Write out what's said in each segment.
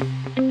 Thank you.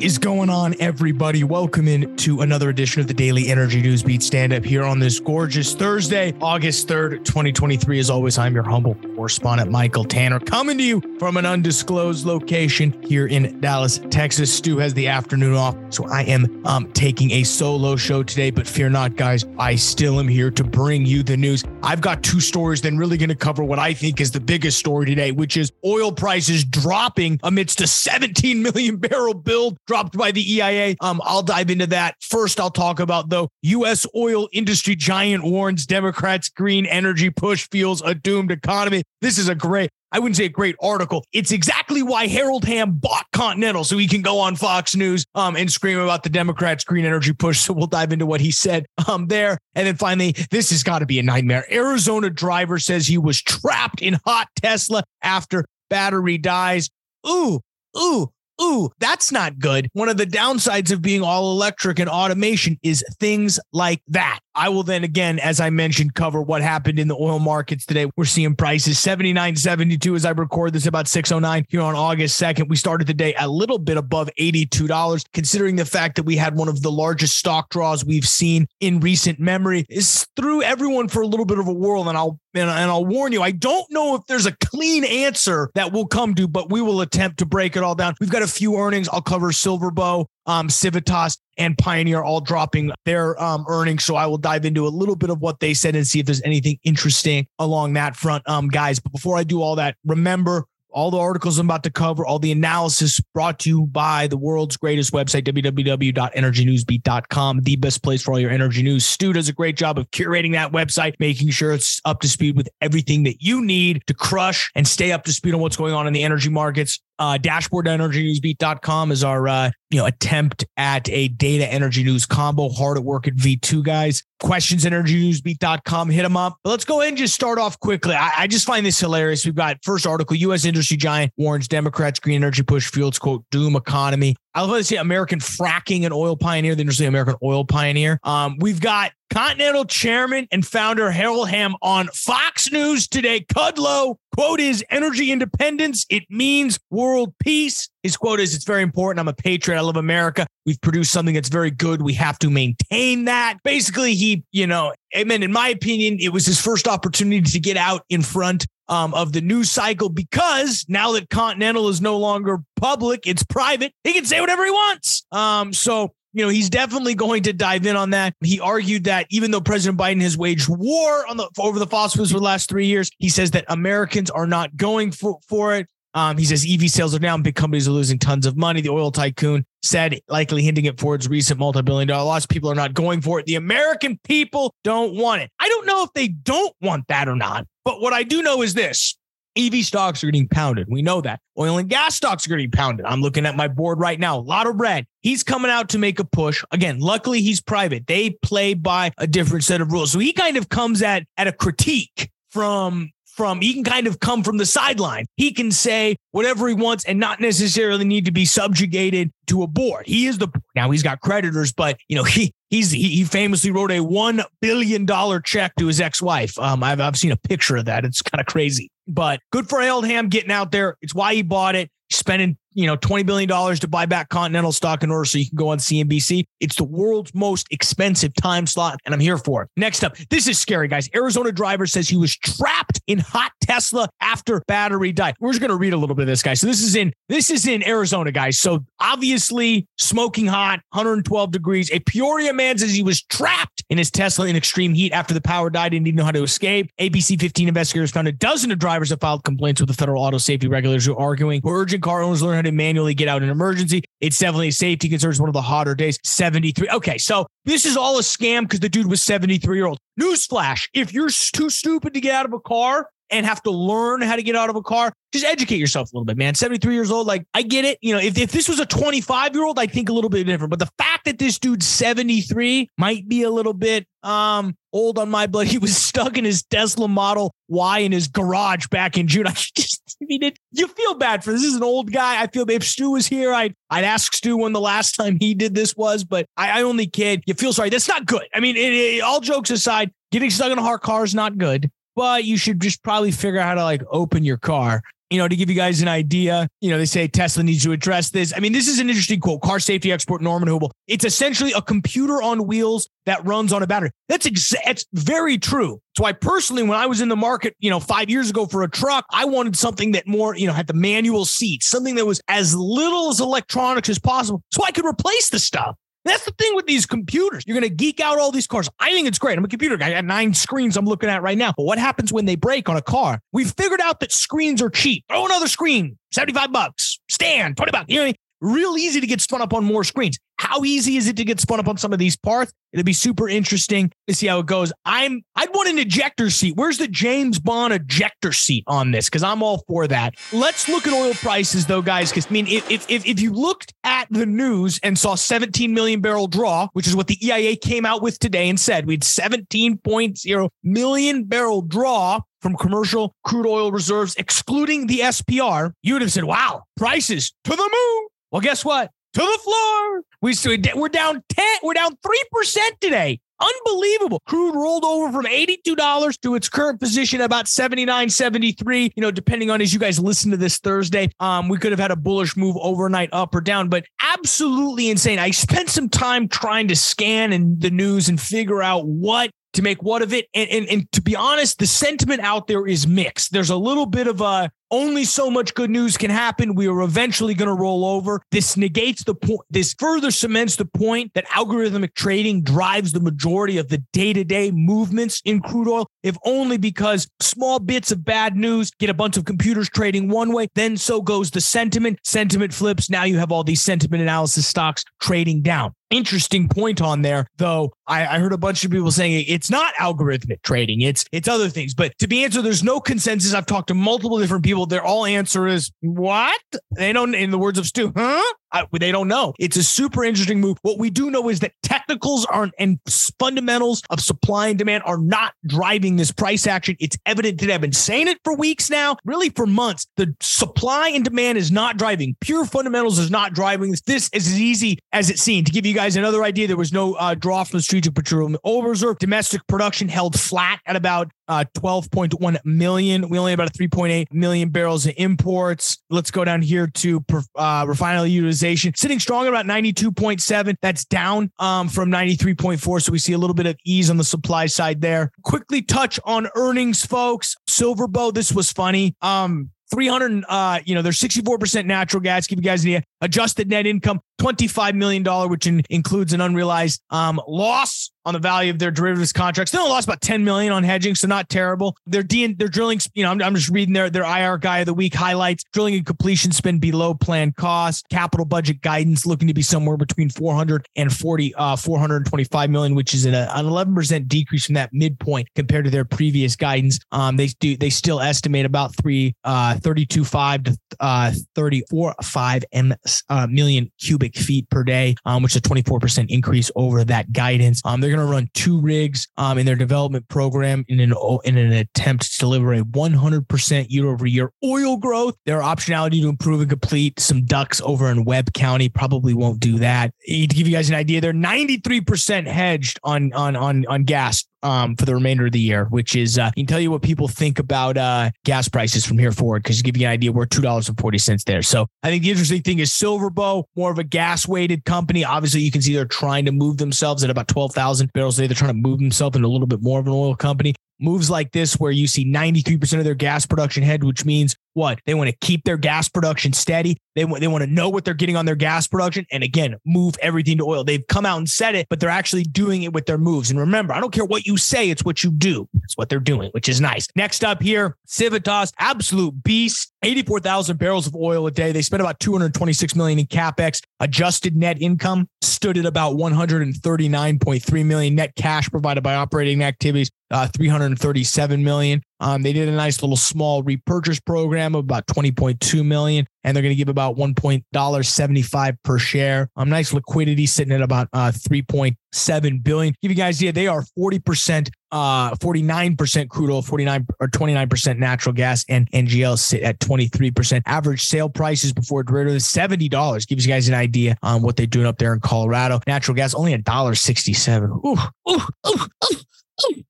Is going on, everybody? Welcome in to another edition of the Daily Energy News Beat Stand Up here on this gorgeous Thursday, August 3rd, 2023. As always, I'm your humble correspondent, Michael Tanner, coming to you from an undisclosed location here in Dallas, Texas. Stu has the afternoon off, so I am um, taking a solo show today. But fear not, guys, I still am here to bring you the news. I've got two stories, then really going to cover what I think is the biggest story today, which is oil prices dropping amidst a 17 million barrel bill dropped by the EIA. Um, I'll dive into that. First, I'll talk about though U.S. oil industry giant warns Democrats' green energy push fuels a doomed economy. This is a great. I wouldn't say a great article. It's exactly why Harold Hamm bought Continental so he can go on Fox News um, and scream about the Democrats' green energy push. So we'll dive into what he said um, there. And then finally, this has got to be a nightmare. Arizona driver says he was trapped in hot Tesla after battery dies. Ooh, ooh, ooh, that's not good. One of the downsides of being all electric and automation is things like that. I will then again, as I mentioned, cover what happened in the oil markets today. We're seeing prices 79.72 as I record this about 609 here on August 2nd. We started the day a little bit above $82, considering the fact that we had one of the largest stock draws we've seen in recent memory. Is threw everyone for a little bit of a whirl, and I'll and, and I'll warn you, I don't know if there's a clean answer that we'll come to, but we will attempt to break it all down. We've got a few earnings. I'll cover SilverBow, um, Civitas, and Pioneer all dropping their um, earnings. So I will dive into a little bit of what they said and see if there's anything interesting along that front, um, guys. But before I do all that, remember all the articles I'm about to cover, all the analysis brought to you by the world's greatest website, www.energynewsbeat.com, the best place for all your energy news. Stu does a great job of curating that website, making sure it's up to speed with everything that you need to crush and stay up to speed on what's going on in the energy markets. Uh, dashboard.energynewsbeat.com is our uh, you know attempt at a data energy news combo. Hard at work at V2 guys. Questions at energynewsbeat.com. Hit them up. But let's go ahead and just start off quickly. I, I just find this hilarious. We've got first article: U.S. industry giant warns Democrats green energy push fuels quote doom economy. I love how they say American fracking and oil pioneer. Then there's the American oil pioneer. Um, we've got Continental chairman and founder Harold Hamm on Fox News today. Kudlow quote is energy independence. It means world peace. His quote is, it's very important. I'm a patriot. I love America. We've produced something that's very good. We have to maintain that. Basically, he, you know, amen. In my opinion, it was his first opportunity to get out in front um, of the news cycle because now that Continental is no longer public, it's private. He can say whatever he wants. Um, so you know, he's definitely going to dive in on that. He argued that even though President Biden has waged war on the over the fossil fuels for the last three years, he says that Americans are not going for, for it. Um, he says EV sales are down, big companies are losing tons of money. The oil tycoon said, likely hinting at Ford's recent multi billion dollar loss. People are not going for it. The American people don't want it. I don't know if they don't want that or not, but what I do know is this EV stocks are getting pounded. We know that. Oil and gas stocks are getting pounded. I'm looking at my board right now. A lot of red. He's coming out to make a push. Again, luckily he's private. They play by a different set of rules. So he kind of comes at at a critique from from he can kind of come from the sideline. He can say whatever he wants and not necessarily need to be subjugated to a board. He is the now he's got creditors, but you know he he's he, famously wrote a one billion dollar check to his ex wife. Um, I've I've seen a picture of that. It's kind of crazy, but good for Harold Hamm getting out there. It's why he bought it. spending you know, $20 billion to buy back Continental stock in order so you can go on CNBC. It's the world's most expensive time slot, and I'm here for it. Next up, this is scary, guys. Arizona driver says he was trapped in hot Tesla after battery died. We're just going to read a little bit of this, guys. So this is in this is in Arizona, guys. So obviously smoking hot, 112 degrees. A Peoria man says he was trapped in his Tesla in extreme heat after the power died and didn't know how to escape. ABC 15 investigators found a dozen of drivers have filed complaints with the federal auto safety regulators who are arguing urgent car owners learn how to manually get out in emergency. It's definitely a safety concern. It's one of the hotter days. 73. Okay, so this is all a scam because the dude was 73 year old. Newsflash: If you're too stupid to get out of a car, and have to learn how to get out of a car, just educate yourself a little bit, man. 73 years old, like I get it. You know, if, if this was a 25 year old, I think a little bit different. But the fact that this dude's 73 might be a little bit um old on my blood. He was stuck in his Tesla Model Y in his garage back in June. I just I mean, it, you feel bad for this. this is an old guy. I feel if Stu was here, I'd I'd ask Stu when the last time he did this was, but I, I only kid. You feel sorry. That's not good. I mean, it, it, all jokes aside, getting stuck in a hard car is not good but you should just probably figure out how to like open your car. You know, to give you guys an idea, you know, they say Tesla needs to address this. I mean, this is an interesting quote. Car safety expert Norman Hubel. It's essentially a computer on wheels that runs on a battery. That's ex- it's very true. So I personally, when I was in the market, you know, five years ago for a truck, I wanted something that more, you know, had the manual seat, something that was as little as electronics as possible, so I could replace the stuff. That's the thing with these computers. You're going to geek out all these cars. I think it's great. I'm a computer guy. I got nine screens I'm looking at right now. But what happens when they break on a car? We've figured out that screens are cheap. Throw another screen, 75 bucks. Stand, 20 bucks. You know what I mean? real easy to get spun up on more screens. How easy is it to get spun up on some of these parts? It'll be super interesting to see how it goes. I'm I'd want an ejector seat. Where's the James Bond ejector seat on this? Because I'm all for that. Let's look at oil prices though, guys. Because I mean, if, if if you looked at the news and saw 17 million barrel draw, which is what the EIA came out with today and said we had 17.0 million barrel draw from commercial crude oil reserves, excluding the SPR, you would have said, wow, prices to the moon. Well, guess what? To the floor. We we're down 10, we're down 3% today. Unbelievable. Crude rolled over from $82 to its current position about 79, 73. You know, depending on as you guys listen to this Thursday, um, we could have had a bullish move overnight up or down, but absolutely insane. I spent some time trying to scan in the news and figure out what to make what of it. And, and, and to be honest, the sentiment out there is mixed. There's a little bit of a only so much good news can happen. We are eventually going to roll over. This negates the point. This further cements the point that algorithmic trading drives the majority of the day to day movements in crude oil, if only because small bits of bad news get a bunch of computers trading one way. Then so goes the sentiment. Sentiment flips. Now you have all these sentiment analysis stocks trading down interesting point on there though I, I, heard a bunch of people saying it's not algorithmic trading it's it's other things but to be answered there's no consensus i've talked to multiple different people their all answer is what? They don't, in the words of Stu, huh? I, they don't know. It's a super interesting move. What we do know is that technicals are and fundamentals of supply and demand are not driving this price action. It's evident today. I've been saying it for weeks now, really for months. The supply and demand is not driving. Pure fundamentals is not driving this. This is as easy as it seemed. To give you guys another idea, there was no uh, draw from the Strategic Petroleum Oil Reserve. Domestic production held flat at about uh, 12.1 million. We only have about 3.8 million barrels of imports. Let's go down here to uh, refinery utilization, sitting strong about 92.7. That's down um, from 93.4. So we see a little bit of ease on the supply side there. Quickly touch on earnings, folks. SilverBow, this was funny. Um, 300, uh, you know, they're 64% natural gas. Give you guys an idea. Adjusted net income, $25 million, which in, includes an unrealized um, loss on the value of their derivatives contracts. They lost about 10 million on hedging, so not terrible. Their D their drilling, you know, I'm, I'm, just reading their their IR guy of the week highlights drilling and completion spend below planned cost. Capital budget guidance looking to be somewhere between 440 uh 425 million, which is an, an 11% decrease from that midpoint compared to their previous guidance. Um, they do they still estimate about three uh 32.5 to uh 34.5 m uh, million cubic feet per day, um, which is a 24% increase over that guidance. Um, they're going to run two rigs um, in their development program in an in an attempt to deliver a 100% year over year oil growth. Their optionality to improve and complete some DUCs over in Webb County probably won't do that. To give you guys an idea, they're 93% hedged on on on on gas um, for the remainder of the year, which is uh, can tell you what people think about uh, gas prices from here forward because give you an idea, we're two dollars and forty cents there. So I think the interesting thing is SilverBow, more of a gas weighted company. Obviously, you can see they're trying to move themselves at about twelve thousand barrels a day. They're trying to move themselves into a little bit more of an oil company moves like this where you see 93% of their gas production head, which means what? They want to keep their gas production steady. They want they want to know what they're getting on their gas production and again, move everything to oil. They've come out and said it, but they're actually doing it with their moves. And remember, I don't care what you say, it's what you do. It's what they're doing, which is nice. Next up here, Civitas, absolute beast. 84,000 barrels of oil a day. They spent about 226 million in capex. Adjusted net income stood at about 139.3 million. Net cash provided by operating activities uh, 337 million. Um, they did a nice little small repurchase program of about 20.2 million, and they're going to give about one point dollar seventy five per share. Um, nice liquidity sitting at about uh 3.7 billion. Give you guys the idea, they are 40 percent uh 49% crude oil 49 or 29% natural gas and ngl sit at 23% average sale prices before than $70 gives you guys an idea on what they're doing up there in colorado natural gas only a dollar 67 ooh, ooh, ooh, ooh.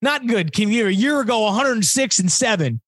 Not good. Came here a year ago, 106 and seven.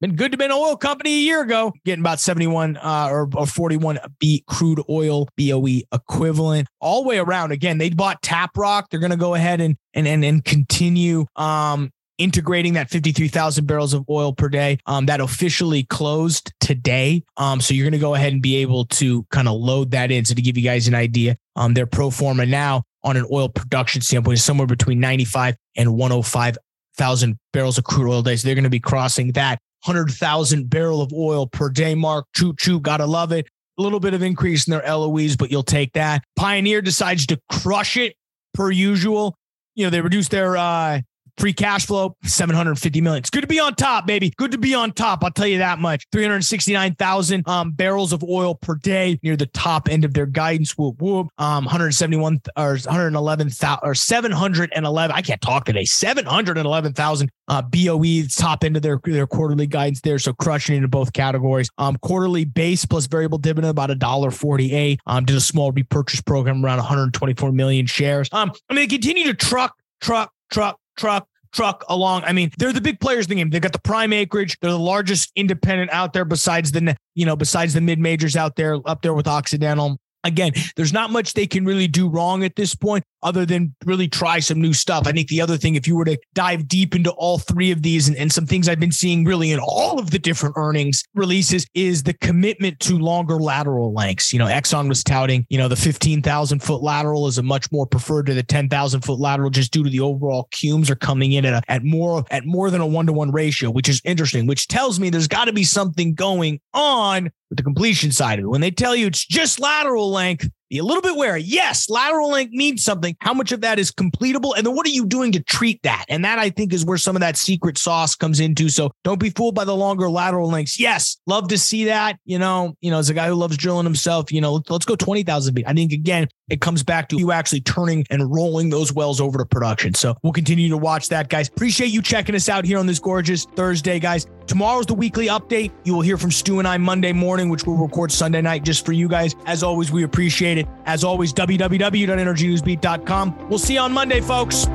Been good to be an oil company a year ago, getting about 71 uh, or, or 41 B crude oil BOE equivalent all the way around. Again, they bought Tap Rock. They're going to go ahead and and and, and continue um, integrating that 53,000 barrels of oil per day um, that officially closed today. Um, so you're going to go ahead and be able to kind of load that in. So to give you guys an idea, um, their pro forma now on an oil production standpoint is somewhere between 95 and 105,000 barrels of crude oil a day. So they're going to be crossing that 100,000 barrel of oil per day mark. Choo choo, gotta love it. A little bit of increase in their LOEs, but you'll take that. Pioneer decides to crush it per usual. You know, they reduced their uh, Free cash flow, 750 million. It's good to be on top, baby. Good to be on top. I'll tell you that much. 369,000 um, barrels of oil per day near the top end of their guidance. Whoop, whoop. Um, 171 or 111,000 or 711. I can't talk today. 711,000 uh, BOE, top end of their, their quarterly guidance there. So crushing into both categories. Um, quarterly base plus variable dividend about a dollar 48. Um, did a small repurchase program around 124 million shares. Um, I mean, they continue to truck, truck, truck, truck, truck along. I mean, they're the big players in the game. They've got the prime acreage. They're the largest independent out there besides the, you know, besides the mid majors out there, up there with Occidental. Again, there's not much they can really do wrong at this point other than really try some new stuff. I think the other thing, if you were to dive deep into all three of these and, and some things I've been seeing really in all of the different earnings releases is the commitment to longer lateral lengths. You know, Exxon was touting, you know, the 15,000 foot lateral is a much more preferred to the 10,000 foot lateral just due to the overall cumes are coming in at, a, at more at more than a one to one ratio, which is interesting, which tells me there's got to be something going on with the completion side of it. When they tell you it's just lateral length, a little bit wary. Yes, lateral length means something. How much of that is completable? And then what are you doing to treat that? And that I think is where some of that secret sauce comes into. So don't be fooled by the longer lateral lengths. Yes, love to see that. You know, you know, as a guy who loves drilling himself, you know, let's go 20,000 feet. I think again, it comes back to you actually turning and rolling those wells over to production. So we'll continue to watch that, guys. Appreciate you checking us out here on this gorgeous Thursday, guys. Tomorrow's the weekly update. You will hear from Stu and I Monday morning, which we'll record Sunday night just for you guys. As always, we appreciate it. As always, www.energynewsbeat.com. We'll see you on Monday, folks.